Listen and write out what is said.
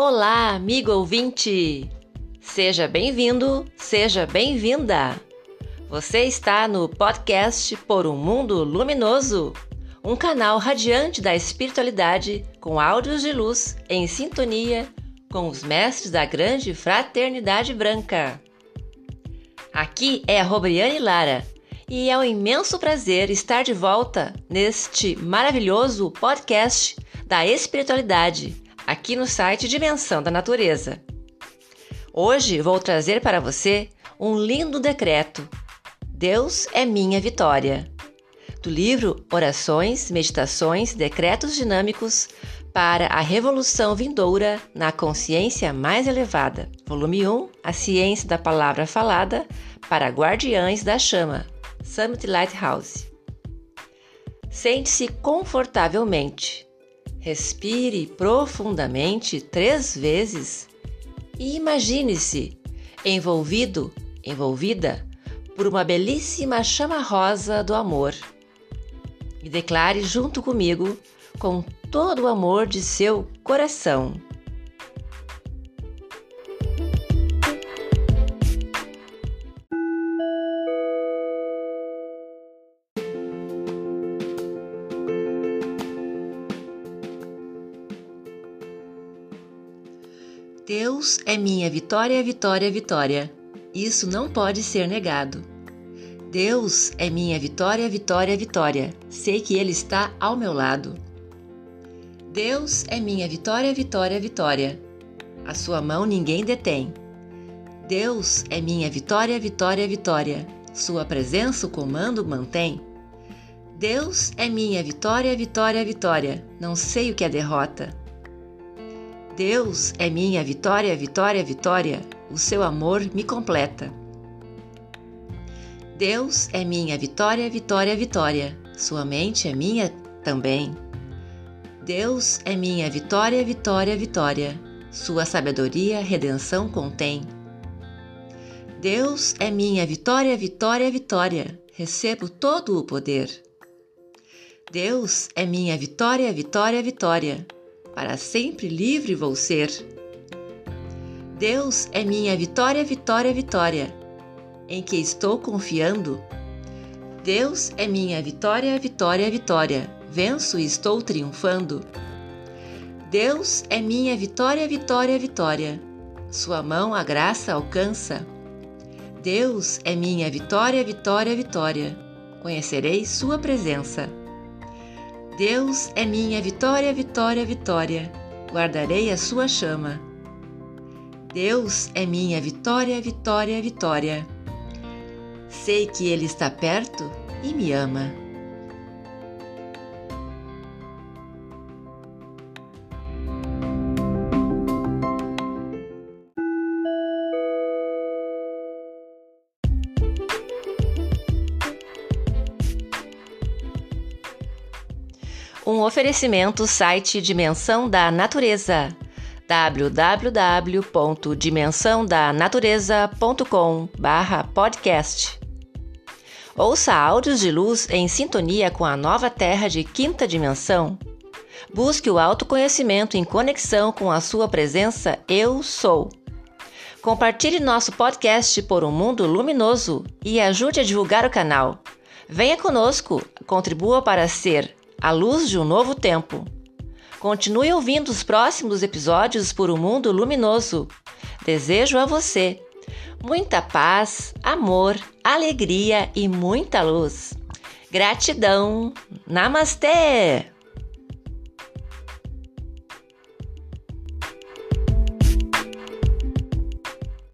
Olá, amigo ouvinte! Seja bem-vindo, seja bem-vinda! Você está no podcast Por um Mundo Luminoso, um canal radiante da espiritualidade com áudios de luz em sintonia com os mestres da grande fraternidade branca. Aqui é a Robriane Lara e é um imenso prazer estar de volta neste maravilhoso podcast da espiritualidade aqui no site Dimensão da Natureza. Hoje vou trazer para você um lindo decreto. Deus é minha vitória. Do livro Orações, Meditações, Decretos Dinâmicos para a Revolução Vindoura na Consciência Mais Elevada. Volume 1 A Ciência da Palavra Falada para Guardiães da Chama. Summit Lighthouse. Sente-se confortavelmente. Respire profundamente três vezes e imagine-se envolvido, envolvida por uma belíssima chama rosa do amor. E declare junto comigo, com todo o amor de seu coração. Deus é minha vitória, vitória, vitória. Isso não pode ser negado. Deus é minha vitória, vitória, vitória. Sei que Ele está ao meu lado. Deus é minha vitória, vitória, vitória. A sua mão ninguém detém. Deus é minha vitória, vitória, vitória. Sua presença o comando mantém. Deus é minha vitória, vitória, vitória. Não sei o que é derrota. Deus é minha vitória, vitória, vitória. O seu amor me completa. Deus é minha vitória, vitória, vitória. Sua mente é minha também. Deus é minha vitória, vitória, vitória. Sua sabedoria, redenção contém. Deus é minha vitória, vitória, vitória. Recebo todo o poder. Deus é minha vitória, vitória, vitória para sempre livre vou ser. Deus é minha vitória, vitória, vitória, em que estou confiando. Deus é minha vitória, vitória, vitória, venço e estou triunfando. Deus é minha vitória, vitória, vitória, Sua mão a graça alcança. Deus é minha vitória, vitória, vitória, conhecerei Sua presença. Deus é minha vitória, vitória, vitória. Guardarei a sua chama. Deus é minha vitória, vitória, vitória. Sei que Ele está perto e me ama. Um oferecimento site Dimensão da Natureza www.dimensãodanatureza.com/podcast. Ouça áudios de luz em sintonia com a nova Terra de quinta dimensão. Busque o autoconhecimento em conexão com a sua presença Eu Sou. Compartilhe nosso podcast por um mundo luminoso e ajude a divulgar o canal. Venha conosco, contribua para ser a luz de um novo tempo. Continue ouvindo os próximos episódios por um mundo luminoso. Desejo a você muita paz, amor, alegria e muita luz. Gratidão. Namastê!